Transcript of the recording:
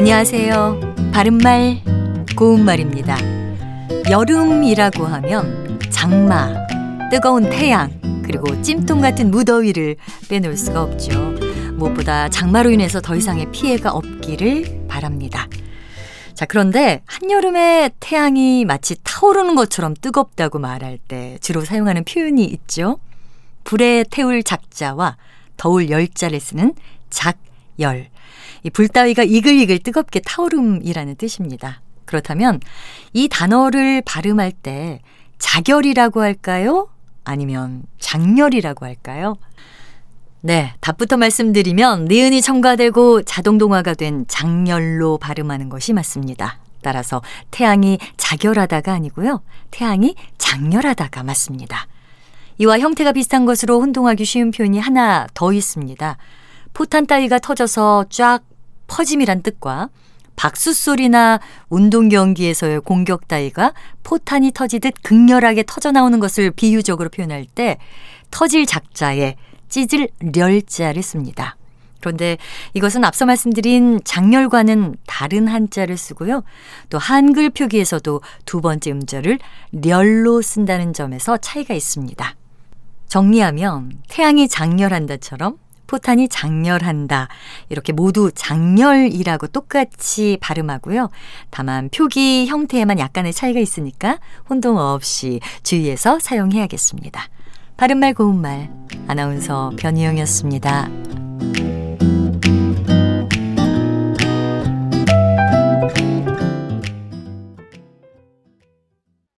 안녕하세요. 바른말, 고운말입니다. 여름이라고 하면 장마, 뜨거운 태양, 그리고 찜통 같은 무더위를 빼놓을 수가 없죠. 무엇보다 장마로 인해서 더 이상의 피해가 없기를 바랍니다. 자, 그런데 한여름에 태양이 마치 타오르는 것처럼 뜨겁다고 말할 때 주로 사용하는 표현이 있죠. 불에 태울 작자와 더울 열자를 쓰는 작 열. 이 불따위가 이글이글 뜨겁게 타오름이라는 뜻입니다. 그렇다면 이 단어를 발음할 때 자결이라고 할까요? 아니면 장렬이라고 할까요? 네, 답부터 말씀드리면 니은이 첨가되고 자동동화가 된 장렬로 발음하는 것이 맞습니다. 따라서 태양이 자결하다가 아니고요. 태양이 장렬하다가 맞습니다. 이와 형태가 비슷한 것으로 혼동하기 쉬운 표현이 하나 더 있습니다. 포탄 따위가 터져서 쫙 퍼짐이란 뜻과 박수 소리나 운동 경기에서의 공격 따위가 포탄이 터지듯 극렬하게 터져 나오는 것을 비유적으로 표현할 때 터질 작자에 찢을 렬자를 씁니다. 그런데 이것은 앞서 말씀드린 장렬과는 다른 한자를 쓰고요. 또 한글 표기에서도 두 번째 음절을 렬로 쓴다는 점에서 차이가 있습니다. 정리하면 태양이 장렬한다처럼 포탄이 장렬한다. 이렇게 모두 장렬이라고 똑같이 발음하고요. 다만 표기 형태에만 약간의 차이가 있으니까 혼동 없이 주의해서 사용해야겠습니다. 바른말 고운말 아나운서 변희영이었습니다.